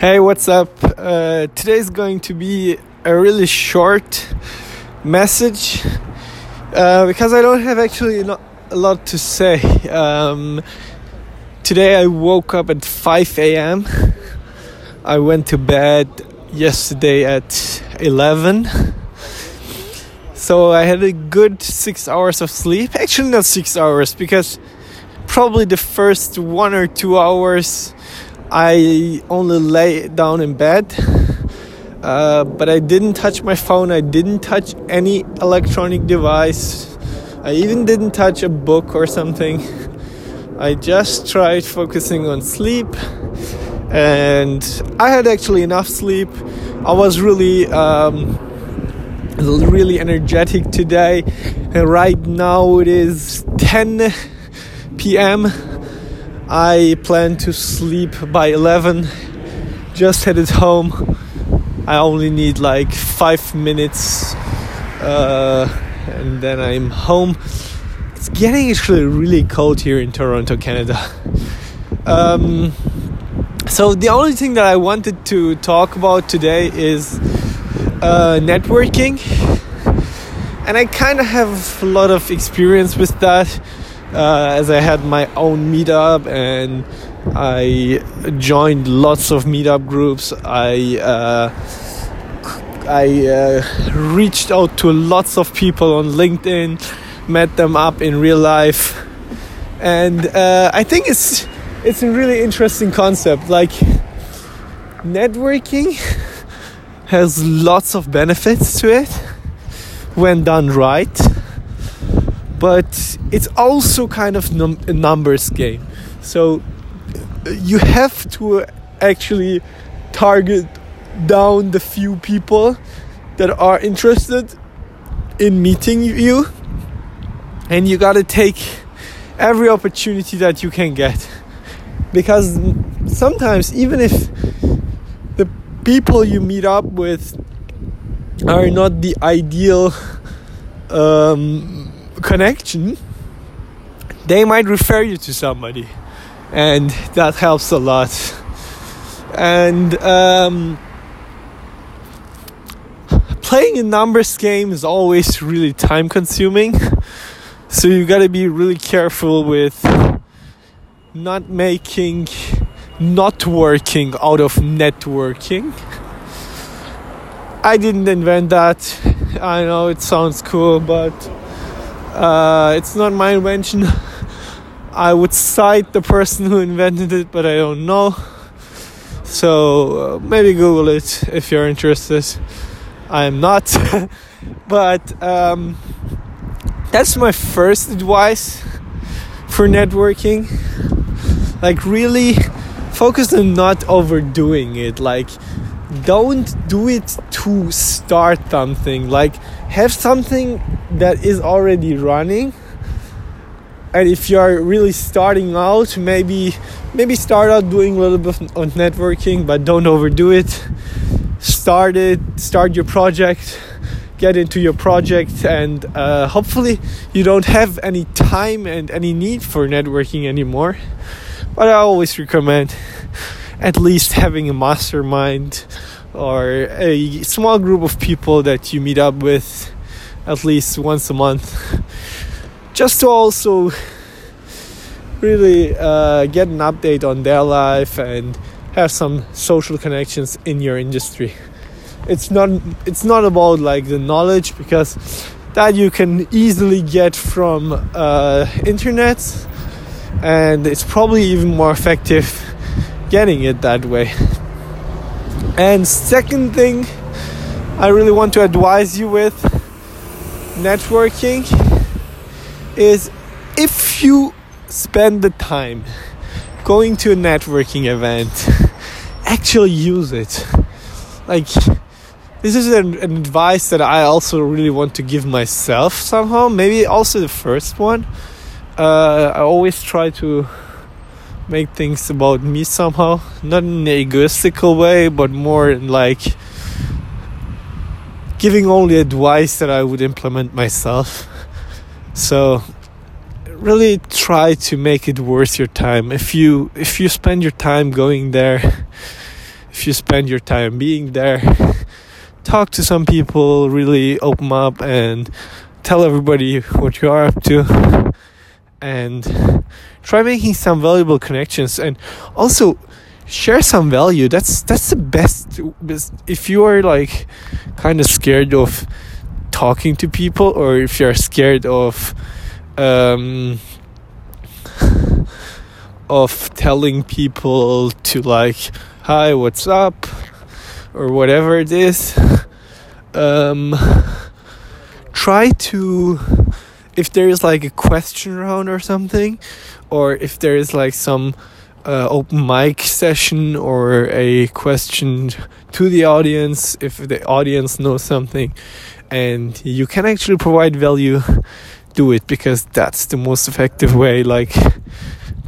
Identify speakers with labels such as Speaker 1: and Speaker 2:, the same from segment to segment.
Speaker 1: Hey, what's up? Uh, today's going to be a really short message uh, because I don't have actually not a lot to say. Um, today I woke up at 5 a.m. I went to bed yesterday at 11. So I had a good six hours of sleep. Actually, not six hours because probably the first one or two hours I only lay down in bed. Uh, but I didn't touch my phone. I didn't touch any electronic device. I even didn't touch a book or something. I just tried focusing on sleep, and I had actually enough sleep. I was really, um, really energetic today. And right now it is 10 p.m. I plan to sleep by 11. Just headed home. I only need like five minutes uh, and then I'm home. It's getting actually really cold here in Toronto, Canada. Um, so, the only thing that I wanted to talk about today is uh, networking. And I kind of have a lot of experience with that uh, as I had my own meetup and I joined lots of meetup groups. I uh, I uh, reached out to lots of people on LinkedIn, met them up in real life, and uh, I think it's it's a really interesting concept. Like networking has lots of benefits to it when done right but it's also kind of num- a numbers game. So you have to actually target down the few people that are interested in meeting you and you got to take every opportunity that you can get because sometimes even if the people you meet up with are not the ideal um, connection, they might refer you to somebody, and that helps a lot. And um, playing a numbers game is always really time consuming, so you gotta be really careful with not making not working out of networking. I didn't invent that. I know it sounds cool, but uh, it's not my invention. I would cite the person who invented it, but I don't know. So uh, maybe Google it if you're interested. I am not. but um, that's my first advice for networking. Like, really focus on not overdoing it. Like, don't do it to start something. Like, have something that is already running. And if you're really starting out maybe maybe start out doing a little bit of networking but don't overdo it. Start it start your project get into your project and uh, hopefully you don't have any time and any need for networking anymore. But i always recommend at least having a mastermind or a small group of people that you meet up with at least once a month just to also really uh, get an update on their life and have some social connections in your industry. It's not it's not about like the knowledge because that you can easily get from uh, internet and it's probably even more effective getting it that way. And second thing I really want to advise you with networking is if you spend the time going to a networking event, actually use it. Like, this is an, an, advice that I also really want to give myself somehow. Maybe also the first one. Uh, I always try to make things about me somehow, not in an egoistical way, but more in like giving only advice that I would implement myself. So really try to make it worth your time. If you if you spend your time going there, if you spend your time being there talk to some people really open up and tell everybody what you are up to and try making some valuable connections and also share some value. That's that's the best if you are like kind of scared of talking to people or if you're scared of um of telling people to like hi what's up? or whatever it is um try to if there is like a question round or something or if there is like some uh, open mic session or a question to the audience if the audience knows something. And you can actually provide value do it because that's the most effective way. Like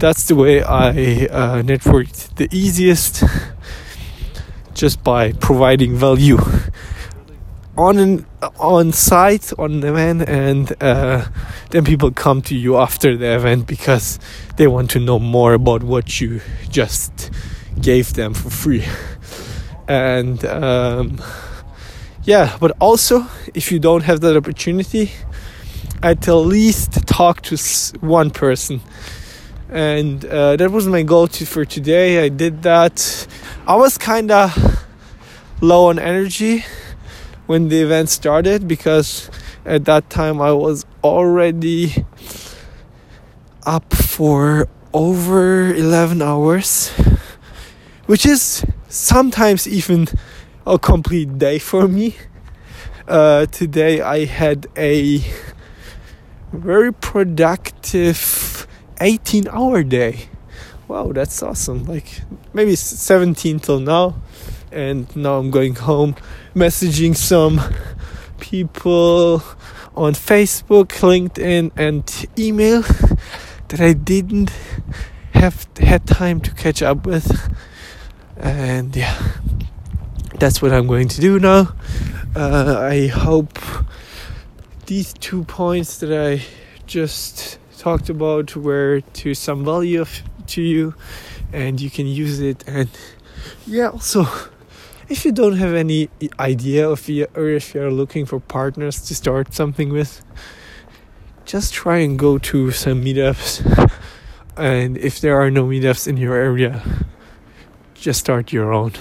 Speaker 1: that's the way i uh, networked the easiest just by providing value on an on site on the event and uh, then people come to you after the event because they want to know more about what you just gave them for free. And um, yeah but also if you don't have that opportunity at least talk to one person. And uh, that was my goal to, for today. I did that. I was kind of low on energy when the event started because at that time I was already up for over 11 hours, which is sometimes even a complete day for me. Uh, today I had a very productive 18 hour day. Wow, that's awesome. Like maybe 17 till now and now I'm going home messaging some people on Facebook, LinkedIn, and email that I didn't have had time to catch up with. And yeah, that's what I'm going to do now. Uh, I hope these two points that I just talked about were to some value to you, and you can use it. And yeah, also if you don't have any idea of you, or if you're looking for partners to start something with, just try and go to some meetups. And if there are no meetups in your area, just start your own.